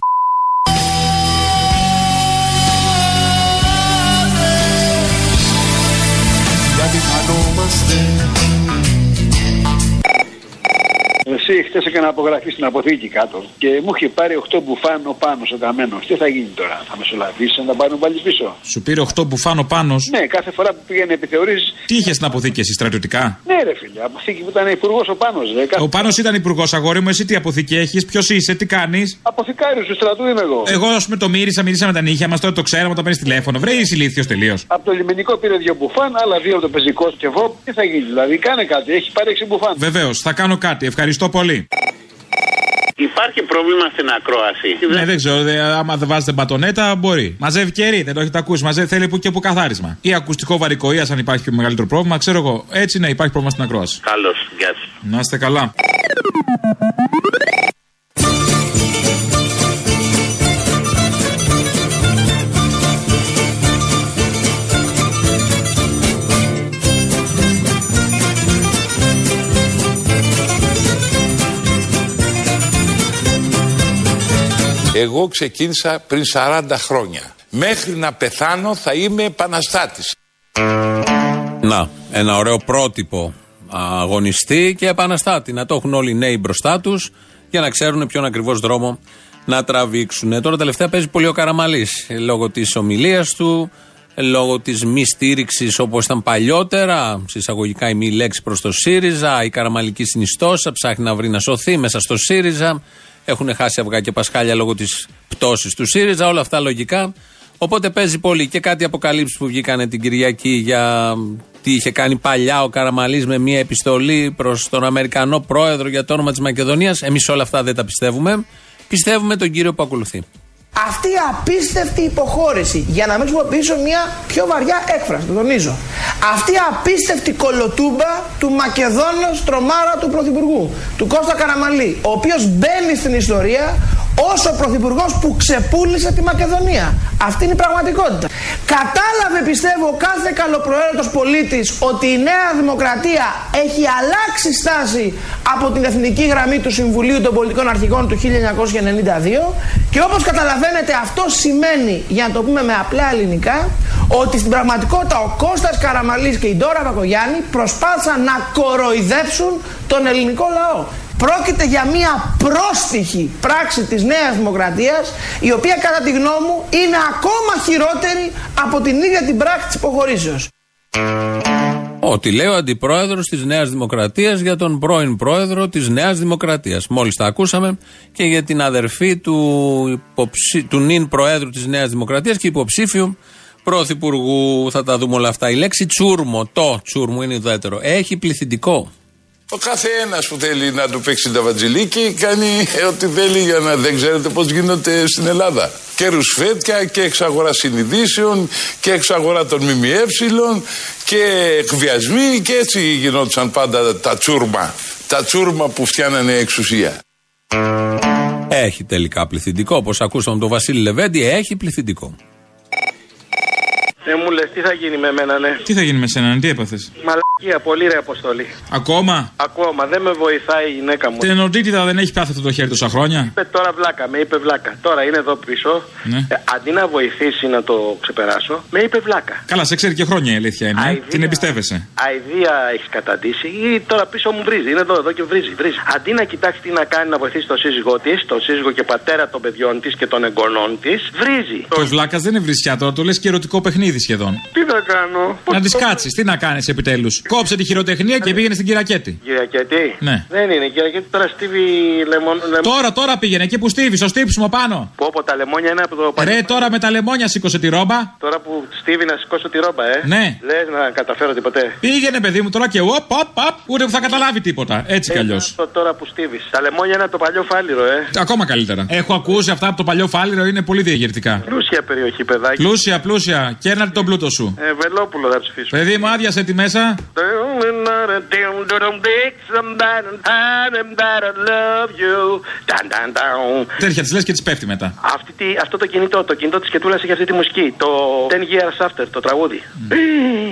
Εσύ χθες έκανα απογραφή στην αποθήκη κάτω και μου είχε πάρει 8 μπουφάν ο πάνω ο καμένο. Τι θα γίνει τώρα, θα μεσολαβήσεις να τα πάρουν πάλι πίσω; Σου πήρε 8 μπουφάνο πάνω. Ναι, κάθε φορά που πήγαινε επιθεωρήσει. Τι είχες στην αποθήκη εσύ, στρατιωτικά; Ναι, ρε φίλε, αποθήκη που ήταν υπουργός ο πάνω. Ο πάνω ήταν υπουργός, αγόρι μου, εσύ τι αποθήκη έχεις, ποιος είσαι, τι κάνεις; Αποθηκάριος του στρατού είμαι εγώ. Εγώ, ας πούμε, το μύρισα, μύρισα με τα νύχια μας, τώρα το ξέραμε όταν παίρνεις τηλέφωνο. Βρε, είσαι ηλίθιος τελείως. Από το λιμενικό πήρε δύο μπουφάν, άλλα δύο από το πεζικό και εγώ. Τι θα γίνει, δηλαδή, κάνε κάτι, έχει πάρει 6 μπουφάν. Βεβαίως, θα κάνω κάτι, ευχαριστώ πολύ. Υπάρχει πρόβλημα στην ακρόαση. Ναι, δεν ξέρω, δε, άμα δεν βάζετε μπατονέτα, μπορεί. Μαζεύει κερί, δεν το έχετε ακούσει. Μαζεύει, θέλει που και που καθάρισμα. Ή ακουστικό βαρικοεία, αν υπάρχει πιο μεγαλύτερο πρόβλημα. Ξέρω εγώ. Έτσι ναι, υπάρχει πρόβλημα στην ακρόαση. Καλώς, γεια σας. Να είστε καλά. Εγώ ξεκίνησα πριν 40 χρόνια. Μέχρι να πεθάνω θα είμαι επαναστάτης. Να, ένα ωραίο πρότυπο αγωνιστή και επαναστάτη. Να το έχουν όλοι οι νέοι μπροστά τους για να ξέρουν ποιον ακριβώς δρόμο να τραβήξουν. Τώρα τελευταία παίζει πολύ ο Καραμαλής λόγω της ομιλίας του, λόγω της μη στήριξης όπως ήταν παλιότερα, συσσαγωγικά η μη λέξη προς το ΣΥΡΙΖΑ, η καραμαλική συνιστόσα ψάχνει να βρει να σωθεί μέσα στο ΣΥΡΙΖΑ. Έχουν χάσει αυγά και πασχάλια λόγω της πτώσης του ΣΥΡΙΖΑ, όλα αυτά λογικά. Οπότε παίζει πολύ και κάτι αποκαλύψεις που βγήκανε την Κυριακή για τι είχε κάνει παλιά ο Καραμαλής με μια επιστολή προς τον Αμερικανό πρόεδρο για το όνομα της Μακεδονίας. Εμείς όλα αυτά δεν τα πιστεύουμε. Πιστεύουμε τον κύριο που ακολουθεί. Αυτή η απίστευτη υποχώρηση, για να μην χρησιμοποιήσω μια πιο βαριά έκφραση, το τονίζω. Αυτή η απίστευτη κολοτούμπα του Μακεδόνο τρομάρα του Πρωθυπουργού, του Κώστα Καραμαλή, ο οποίος μπαίνει στην ιστορία ως ο Πρωθυπουργός που ξεπούλησε τη Μακεδονία. Αυτή είναι η πραγματικότητα. Κατάλαβε πιστεύω ο κάθε καλοπροαίρετος πολίτης ότι η Νέα Δημοκρατία έχει αλλάξει στάση από την εθνική γραμμή του Συμβουλίου των Πολιτικών Αρχικών του 1992 και όπως καταλαβαίνετε αυτό σημαίνει, για να το πούμε με απλά ελληνικά, ότι στην πραγματικότητα ο Κώστας Καραμαλής και η Ντόρα Βακογιάννη προσπάθησαν να κοροϊδέψουν τον ελληνικό λαό. Πρόκειται για μια πρόστιχη πράξη της Νέας Δημοκρατίας η οποία κατά τη γνώμη μου είναι ακόμα χειρότερη από την ίδια την πράξη της υποχωρήσεως. Ό,τι λέει ο αντιπρόεδρος της Νέας Δημοκρατίας για τον πρώην πρόεδρο της Νέας Δημοκρατίας. Μόλις τα ακούσαμε και για την αδερφή του, υποψη... του νυν προέδρου της Νέας Δημοκρατίας και υποψήφιου πρωθυπουργού. Θα τα δούμε όλα αυτά. Η λέξη τσούρμο, το τσούρμο είναι ουδέτερο, έχει πληθυντικό. Ο κάθε ένας που θέλει να του παίξει τα βατζιλίκι κάνει ό,τι θέλει για να δεν ξέρετε πώς γίνονται στην Ελλάδα. Και ρουσφέτια και εξαγορά συνειδήσεων και εξαγορά των ΜΜΕ και εκβιασμοί και έτσι γινόντουσαν πάντα τα τσούρμα. Τα τσούρμα που φτιάνανε εξουσία. Έχει τελικά πληθυντικό. Όπως ακούσαμε τον Βασίλη Λεβέντη, έχει πληθυντικό. Δεν μου λες τι θα γίνει με μένα, ναι. Τι θα γίνει με σένα, τι έπαθες; Μαλακία, πολύ ρε αποστολή. Ακόμα; Ακόμα, δεν με βοηθάει η γυναίκα μου. Την ενωτήτητα δεν έχει πάθει αυτό το χέρι τόσα χρόνια; Είπε τώρα βλάκα, με είπε βλάκα. Τώρα είναι εδώ πίσω. Ναι. Ε, αντί να βοηθήσει να το ξεπεράσω, με είπε βλάκα. Καλά, σε ξέρει και χρόνια η αλήθεια είναι. Αηδία. Την εμπιστεύεσαι. Αιδία έχεις καταντήσει ή τώρα πίσω μου βρίζει. Είναι εδώ, εδώ και βρίζει. βρίζει. Αντί να κοιτάξεις τι να κάνει να βοηθήσει τον σύζυγό της, τον σύζυγο και πατέρα των παιδιών της και των εγγονών της, βρίζει. Το βλάκας δεν είναι βρισιά τώρα, το λες και ερωτικό παιχνίδι σχεδόν. Τι να κάνω; Να της κάτσεις, τι να κάνεις επιτέλους; Κόψε τη χειροτεχνία και πήγαινε στην Κυρακέτη. Κυριακέτη. Ναι. Δεν είναι. Κυριακέτη τώρα στίβει λεμόν. λεμ- Τώρα, τώρα πήγαινε εκεί που στίβεις, στο στύψιμο πάνω. Πω πω τα λεμόνια είναι από το παλιό. Ρε, τώρα με τα λεμόνια σήκωσε τη ρόμπα. Τώρα που στίβει να σηκώσω τη ρόμπα, ε. Ναι. Λες να καταφέρω τίποτε. Πήγαινε, παιδί μου, τώρα και οπ, οπ, οπ, ούτε που θα καταλάβει τίποτα. Έτσι κι αλλιώς. Το τώρα που στίβεις. Τα λεμόνια είναι από το παλιό φάληρο, ε. Ακόμα καλύτερα. Έχω ακούσει αυτά από το παλιό φάληρο, είναι πολύ διαγερτικά. Πλούσια περιοχή, παιδάκι. Πλούσια, πλούσια. Κέρνατε τον πλούτο σου. Ε, Βελόπουλο θα ψηφίσω. Παιδί μου, άδειασε τη μέσα. Τέτοια τη λες και τη πέφτει μετά. Αυτή τη- αυτό το κινητό, το κινητό της Κετούλα έχει αυτή τη μουσική. Το 10 Years After, το τραγούδι.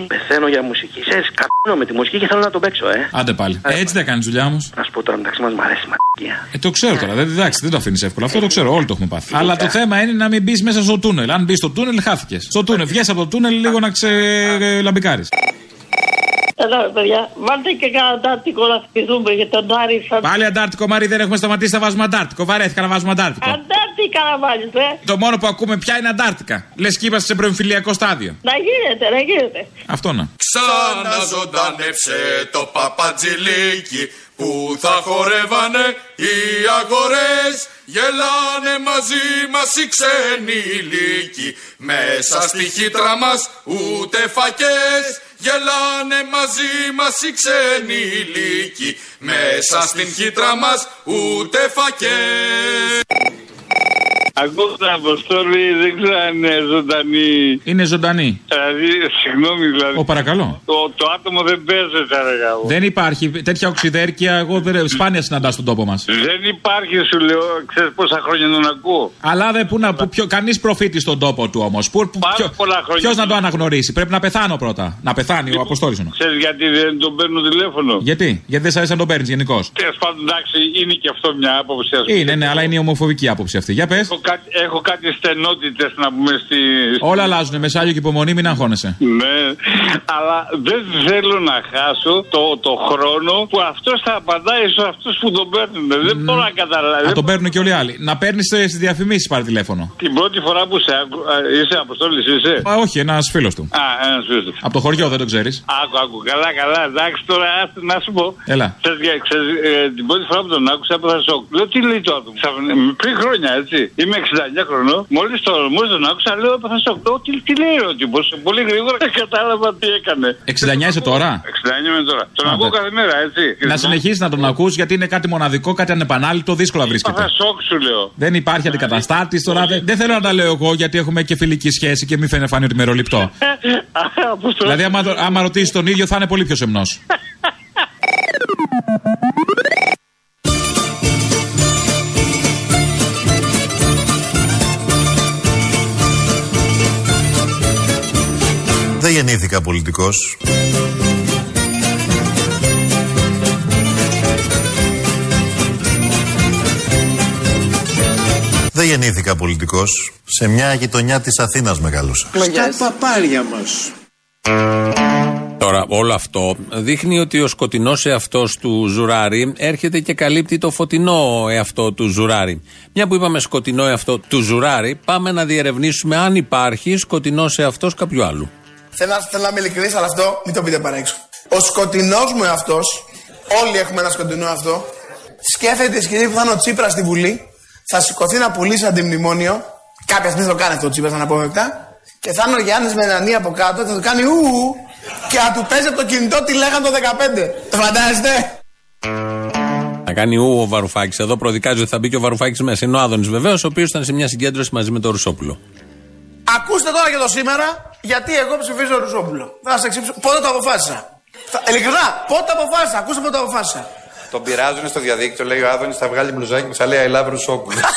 Πεθαίνω για μουσική. Σε σκαπνώ με τη μουσική και θέλω να τον παίξω, ε. Άντε πάλι. Έτσι δεν κάνεις δουλειά όμως. Να σου πω τώρα μεταξύ μας, μου αρέσει η μαλακία. Ε, το ξέρω τώρα. Δεν, εντάξει, δεν το αφήνεις εύκολα. Αυτό το ξέρω. Όλοι το έχουμε πάθει. Αλλά το θέμα είναι να μην μπεις μέσα στο τούνελ. Αν μπεις στο τούνελ, χάθηκες. Στο τούνελ, βγες από το τούνελ λίγο να ξελαμπικάρει. Εδώ, παιδιά, βάλτε και κανένα αντάρτικο να θυμηθούμε για τον Άρη σαν... Πάλι Αντάρτικο, Μάρι, δεν έχουμε σταματήσει να βάζουμε Αντάρτικο. Βαρέθηκα να βάζουμε Αντάρτικο. Αντάρτικα να βάλεις, ε. Το μόνο που ακούμε πια είναι Αντάρτικα. Λες και είμαστε σε προεμφυλιακό στάδιο. Να γίνεται, να γίνεται. Αυτό να. Ξαναζωντάνεψε το παπατζηλίκι που θα χορεύανε οι αγορές Γελάνε μαζί μας οι ξένοι λύκοι Μέσα στη χύτρα μας ούτε φακές Γελάνε μαζί μας οι ξένοι λύκοι. Μέσα στην χύτρα μας ούτε φακές Ακούω την αποστόλη, δεν ξέρω αν είναι ζωντανή. Είναι ζωντανή. Δηλαδή, συγγνώμη δηλαδή. Ο παρακαλώ. Το, το άτομο δεν παίζεται, αργά. Δεν υπάρχει τέτοια οξυδέρκεια. Εγώ δεν, σπάνια συναντάς στον τόπο μας. Δεν υπάρχει, σου λέω, ξέρεις πόσα χρόνια τον ακούω. Αλλά δεν που να. Που, ποιο, κανείς προφήτη στον τόπο του όμως. Πάρα πολλά χρόνια. Ποιος να το αναγνωρίσει. Πρέπει να πεθάνω πρώτα. Να πεθάνει ο Αποστόλης. Ξέρεις γιατί δεν τον παίρνω τηλέφωνο; Γιατί, γιατί δεν σα αρέσει να τον παίρνεις γενικώς; Τέλος πάντων, εντάξει, είναι και αυτό μια άποψη. ας πούμε. Είναι, ναι, αλλά είναι η ομοφοβική άποψη αυτή. Για πες. Έχω κάτι, έχω κάτι στενότητες να πούμε στη. Όλα αλλάζουν. Μεσάλιο και υπομονή, μην αγχώνεσαι. Ναι, αλλά δεν θέλω να χάσω το, το χρόνο που αυτός θα απαντάει σε αυτούς που τον παίρνουν. Δεν μπορώ να καταλάβω. Να τον παίρνουν και όλοι οι άλλοι. Να παίρνεις στις διαφημίσεις πάρει τηλέφωνο. Την πρώτη φορά που σε άκου... α, είσαι αποστόλης, είσαι; Α, όχι, ένας φίλος του. Α, ένας φίλος του. Από το χωριό δεν το ξέρεις. Άκου, άκου, καλά, καλά. Εντάξει, τώρα άστε να σου πω. Έλα. Ξέρεις, για- ξέρεις, ε, την πρώτη φορά που τον άκουσα έπαθα σοκ. Λέω τι λέει το άτομο; Ξαφνικά- Πριν χρόνια έτσι. Είμαι 69 χρονών. Μόλις το μόλις τον άκουσα λέω έπαθα σοκ. Λέω τι, τι λέει ο τύπος. Πολύ γρήγορα κατάλαβα τι έκανε. 69 είσαι τώρα; 69 είμαι τώρα. Τον Άντε. ακούω κάθε μέρα έτσι. Να συνεχίσεις να τον ακούς γιατί είναι κάτι μοναδικό, κάτι ανεπανάληπτο, δύσκολα βρίσκεται. Έπαθα σοκ σου λέω. Δεν υπάρχει αντικαταστάτης τώρα. Δεν, δεν θέλω να τα λέω εγώ γιατί έχουμε και φιλική σχέση και μην φαίνεται φανεί ότι μεροληπτό. δηλαδή, άμα, το- άμα ρωτήσεις τον ίδιο, θα είναι πολύ πιο σεμνός. γεννήθηκα πολιτικός. Δεν γεννήθηκα πολιτικός. Σε μια γειτονιά της Αθήνας μεγαλούσα. Στα παπάρια μας. Τώρα, όλο αυτό δείχνει ότι ο σκοτεινός εαυτός του Ζουράρη έρχεται και καλύπτει το φωτεινό εαυτό του Ζουράρη. Μια που είπαμε σκοτεινό εαυτό του Ζουράρη, πάμε να διερευνήσουμε αν υπάρχει σκοτεινός εαυτός κάποιου άλλου. Θέλω, να- θέλω να είμαι ειλικρινής, αλλά αυτό μην το πείτε παρέξω. Ο σκοτεινός μου εαυτός, όλοι έχουμε ένα σκοτεινό αυτό, σκέφτεται τη στιγμή που θα είναι ο Τσίπρας στη Βουλή, θα σηκωθεί να πουλήσει αντιμνημόνιο, κάποια στιγμή θα το κάνει αυτό ο Τσίπρας αναπόφευκτα, και θα είναι ο Γιάννης με έναν από κάτω και θα το κάνει ου, ου, και θα του παίζει από το κινητό τι λέγανε το 15. Το φαντάζεστε; Να κάνει ου ο Βαρουφάκης. Εδώ προδικάζει ότι θα μπει και ο Βαρουφάκης μέσα. Είναι ο Άδωνης βεβαίως, ο οποίος ήταν σε μια συγκέντρωση μαζί με τον Ρουσόπουλο. Ακούστε τώρα και το σήμερα, γιατί εγώ ψηφίζω Ρουσόπουλο. Θα σα εξηγήσω πότε το αποφάσισα; Θα- Ειλικρινά, πότε το αποφάσισα; Ακούστε πότε το αποφάσισα. Τον πειράζουν στο διαδίκτυο, λέει ο Άδωνης θα βγάλει μπλουζάκι που θα λέει I love Ρουσόπουλο.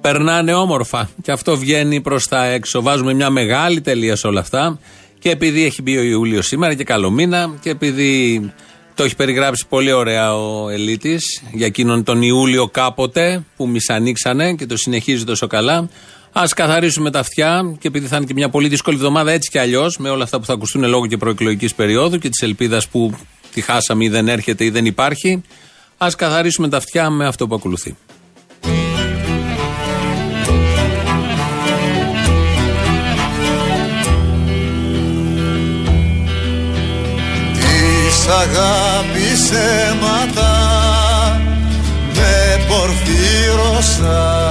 Περνάνε όμορφα. Και αυτό βγαίνει προς τα έξω. Βάζουμε μια μεγάλη τελεία σε όλα αυτά. Και επειδή έχει μπει ο Ιούλιο σήμερα και καλό μήνα, και επειδή το έχει περιγράψει πολύ ωραία ο Ελίτης για εκείνον τον Ιούλιο κάποτε που μισανοίξανε και το συνεχίζει τόσο καλά. Α καθαρίσουμε τα αυτιά και επειδή θα είναι και μια πολύ δύσκολη εβδομάδα έτσι κι αλλιώς, με όλα αυτά που θα ακουστούν λόγω και προεκλογικής περίοδου και της ελπίδας που τη χάσαμε ή δεν έρχεται ή δεν υπάρχει, ας καθαρίσουμε τα αυτιά με αυτό που ακολουθεί. Της αγάπης αίματα με πορφύρωσαν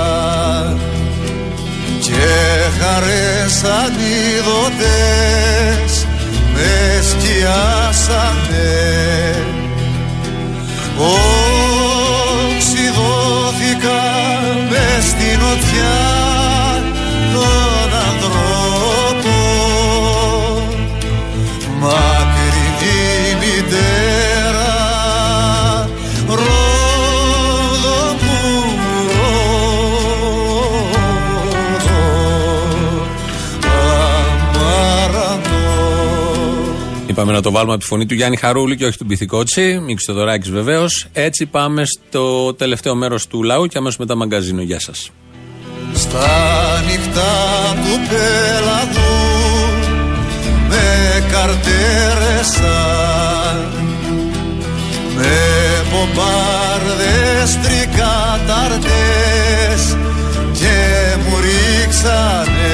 και χαρές ανίδωτες με σκιάσανε. Οξυδώθηκα μες στην οτιά των ανθρώπων Είπαμε να το βάλουμε από τη φωνή του Γιάννη Χαρούλη και όχι του Μπιθικότσι. Μίξ Θεοδωράκη βεβαίως. Έτσι πάμε στο τελευταίο μέρος του λαού και αμέσως μετά μαγκαζίνο. Γεια σας. Στα νυχτά του πέλαγου με καρτέρεσαν με πομπάρδες τρικαταρτές και μου ρίξανε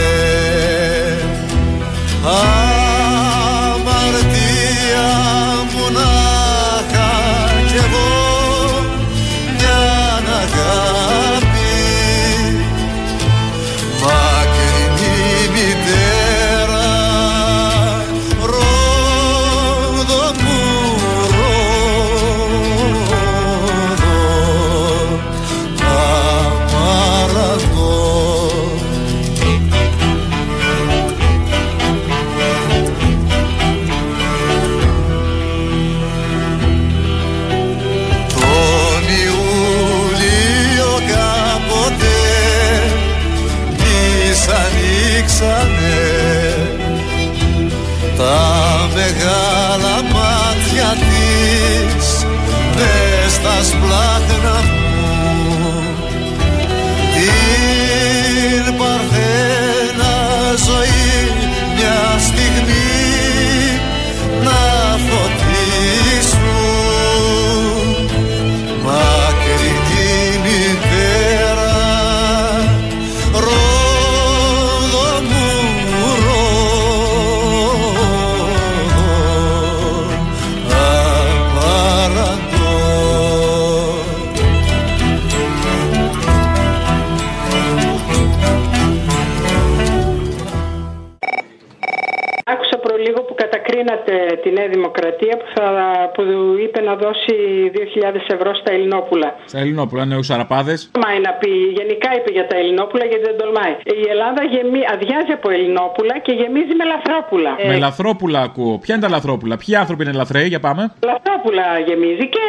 στα σπλάχνα Νέα Δημοκρατία που, θα, που είπε να δώσει 2.000 ευρώ στα Ελληνόπουλα. Στα Ελληνόπουλα, ναι, όχι σαραπάδες. Τολμάει να πει, γενικά είπε για τα Ελληνόπουλα γιατί δεν τολμάει. Η Ελλάδα γεμί, αδειάζει από Ελληνόπουλα και γεμίζει με λαθρόπουλα. Ε, Με λαθρόπουλα ακούω. Ποια είναι τα λαθρόπουλα, ποιοι άνθρωποι είναι λαθρέοι, για πάμε. Λαθρόπουλα γεμίζει και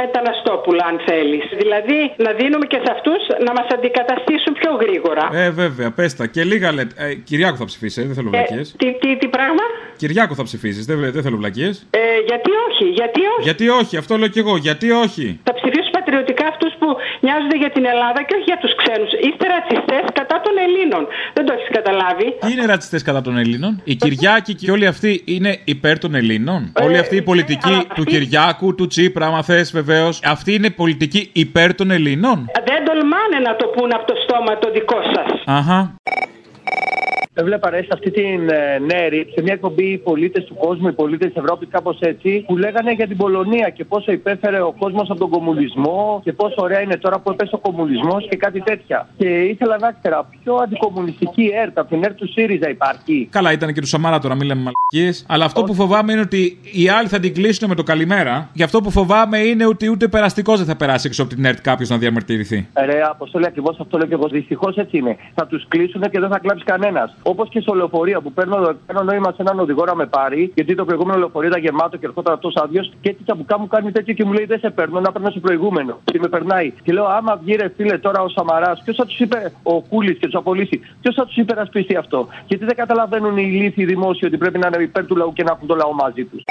μεταναστόπουλα αν θέλεις. Δηλαδή να δίνουμε και σε αυτούς να μας αντικαταστήσουν πιο γρήγορα. Ε, βέβαια, πες τα. Και λίγα λέτε. Ε, Κυριάκο θα ψηφίσει, ε, δεν θέλω βλακίες. τι, τι, τι πράγμα; Κυριάκο θα ψηφίσεις, δεν, δεν θέλω βλακίες. Ε, γιατί όχι, γιατί όχι. Γιατί όχι, αυτό λέω κι εγώ, γιατί όχι. Θα ψηφίσουν πατριωτικά αυτούς που νοιάζονται για την Ελλάδα και όχι για τους ξένους. Είστε ρατσιστές κατά των Ελλήνων. Δεν το έχεις καταλάβει. Τι είναι ρατσιστές κατά των Ελλήνων; Οι Κυριάκοι και όλοι αυτοί είναι υπέρ των Ελλήνων; Ε, Όλη αυτή η πολιτική αλλά του αυτή- Κυριάκου, του Τσίπρα, άμα θες βεβαίως. Αυτή είναι πολιτική υπέρ των Ελλήνων; Δεν τολμάνε να το πούν από το στόμα το δικό σας. Αχα. Έβλεπα ρε σε αυτή την ε, Νέρη, σε μια εκπομπή οι πολίτες του κόσμου, οι πολίτες της Ευρώπης, κάπως έτσι, που λέγανε για την Πολωνία και πόσο υπέφερε ο κόσμος από τον κομμουνισμό και πόσο ωραία είναι τώρα που έπεσε ο κομμουνισμός και κάτι τέτοια. Και ήθελα να ξέρω, πιο αντικομμουνιστική ΕΡΤ από την ΕΡΤ του ΣΥΡΙΖΑ υπάρχει. Καλά, ήταν και του Σαμάρα τώρα, μην λέμε μαλακίες. Αλλά αυτό που φοβάμαι είναι ότι οι άλλοι θα την κλείσουν με το καλημέρα. Γι' αυτό που φοβάμαι είναι ότι ούτε περαστικός δεν θα περάσει έξω από την ΕΡΤ κάποιος να διαμαρτυρηθεί. Ρε, Αποστόλη, ακριβώς αυτό λέω και εγώ. Δυστυχώς έτσι είναι. Θα τους κλείσουν και δεν θα κλάψει κανένας. Όπως και στο λεωφορείο που παίρνω, παίρνω νόημα σε έναν οδηγό να με πάρει, γιατί το προηγούμενο λεωφορείο ήταν γεμάτο και ερχόταν αυτός άδειος. Και έτσι τσαμπουκά μου κάνει τέτοιο και μου λέει: Δεν σε παίρνω, να παίρνω στο προηγούμενο. Και με περνάει. Και λέω: Άμα βγει ρε φίλε τώρα ο Σαμαράς, ποιος θα τους είπε ο Κούλης και τους απολύσει, ποιος θα τους υπερασπιστεί αυτό. Γιατί δεν καταλαβαίνουν οι ηλίθιοι δημόσιοι ότι πρέπει να είναι υπέρ του λαού και να έχουν το λαό μαζί τους.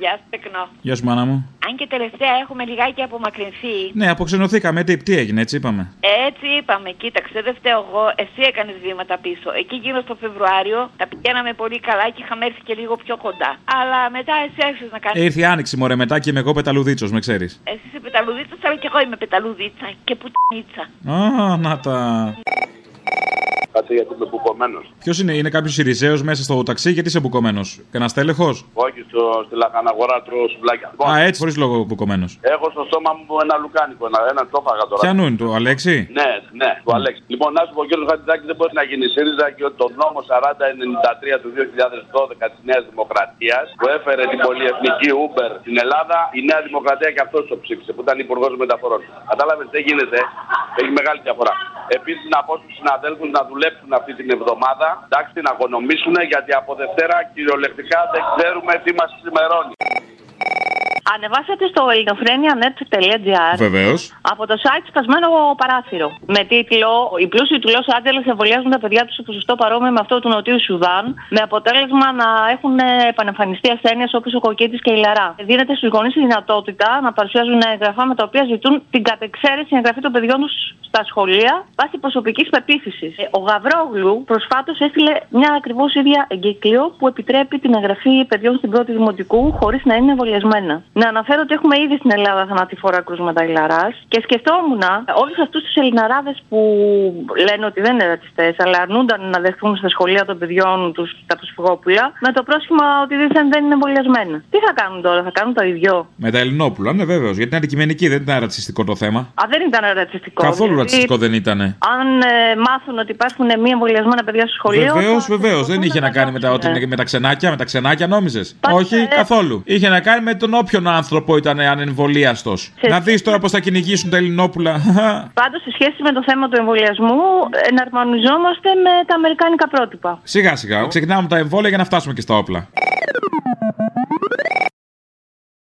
Γεια σου, Τεκνό. Γεια σου, μάνα μου. Αν και τελευταία έχουμε λιγάκι απομακρυνθεί. Ναι, αποξενωθήκαμε. Τι, τι έγινε, έτσι είπαμε. Έτσι είπαμε, κοίταξε, δεν φταίω εγώ, εσύ έκανες βήματα πίσω. Εκεί γύρω στο Φεβρουάριο τα πηγαίναμε πολύ καλά και είχαμε έρθει και λίγο πιο κοντά. Αλλά μετά εσύ άρχισες να κάνει. Ε, ήρθε η άνοιξη, μωρέ, μετά και είμαι εγώ πεταλουδίτσος, με ξέρεις. Εσύ είσαι πεταλουδίτσα, αλλά και εγώ είμαι πεταλουδίτσα και πουτνίτσα. Α, να τα. Κάτσε γιατί είμαι μπουκωμένος. Ποιος είναι, είναι κάποιος Ιριζέος μέσα στο ταξί, γιατί είσαι μπουκωμένος; Κανένα τέλεχο. Όχι στο, στη λαχαναγορά τρώω σουβλάκια. Λοιπόν, Α, έτσι, χωρίς λόγο μπουκωμένος. Έχω στο στόμα μου ένα λουκάνικο, ένα, ένα τσόφαγα τώρα. Ποιανού είναι το Αλέξη; Ναι, ναι, του Αλέξη. Λοιπόν, να σου πω, κύριο Χατζηδάκη, δεν μπορεί να γίνει ΣΥΡΙΖΑ και ότι το νόμο 4093 του 2012 της Νέας Δημοκρατίας που έφερε την πολυεθνική Uber στην Ελλάδα, η Νέα Δημοκρατία και αυτός το ψήφισε που ήταν υπουργός μεταφορών. Κατάλαβες τι γίνεται, έχει μεγάλη διαφορά. Επίσης, να πω στους συναδέλφου να δουλέψουν αυτή την εβδομάδα, εντάξει, να οικονομήσουν γιατί από Δευτέρα κυριολεκτικά δεν ξέρουμε τι μας σημερώνει. Ανεβάσατε στο ελληνοφρένια.net.gr Βεβαίως. από το site σπασμένο παράθυρο. Με τίτλο Οι πλούσιοι του Λος Άντζελες εμβολιάζουν τα παιδιά τους σε ποσοστό παρόμοιο με αυτό του Νοτιού Σουδάν, με αποτέλεσμα να έχουν επανεμφανιστεί ασθένειες όπως ο κοκκίτης και η λαρά. Δίνεται στους γονείς η δυνατότητα να παρουσιάζουν έγγραφα με τα οποία ζητούν την κατεξαίρεση εγγραφή των παιδιών τους στα σχολεία βάσει προσωπικής πεποίθησης. Ο Γαβρόγλου προσφάτως έστειλε μια ακριβώς ίδια εγκύκλιο που επιτρέπει την εγγραφή παιδιών στην πρώτη δημοτικού χωρίς να είναι εμβολιασμένα. Να αναφέρω ότι έχουμε ήδη στην Ελλάδα θανατηφόρα κρούσματα ηλαρά και σκεφτόμουν όλους αυτούς τους Ελληναράδες που λένε ότι δεν είναι ρατσιστές, αλλά αρνούνταν να δεχθούν στα σχολεία των παιδιών τους τα προσφυγόπουλα με το πρόσχημα ότι δίθεν δεν είναι εμβολιασμένα. Τι θα κάνουν τώρα, θα κάνουν το ίδιο; Με τα Ελληνόπουλα, ναι, βέβαιω. Γιατί είναι αντικειμενική, δεν ήταν ρατσιστικό το θέμα. Α, δεν ήταν ρατσιστικό. Καθόλου γιατί ρατσιστικό δεν ήταν. Αν ε, μάθουν ότι υπάρχουν μη εμβολιασμένα παιδιά στο σχολείο. Βεβαίως, θα- βεβαίως. Δεν είχε να κάνει με τα, ότι είναι με τα ξενάκια, με τα ξενάκια, νόμιζες; Όχι, καθόλου. Είχε να κάνει με τον όποιον άνθρωπο ήταν ανεμβολίαστο. Να δεις τώρα πώς θα κυνηγήσουν τα Ελληνόπουλα. Πάντως, σε σχέση με το θέμα του εμβολιασμού, εναρμονιζόμαστε με τα αμερικάνικα πρότυπα. σιγά σιγά. Ξεκινάμε τα εμβόλια για να φτάσουμε και στα όπλα.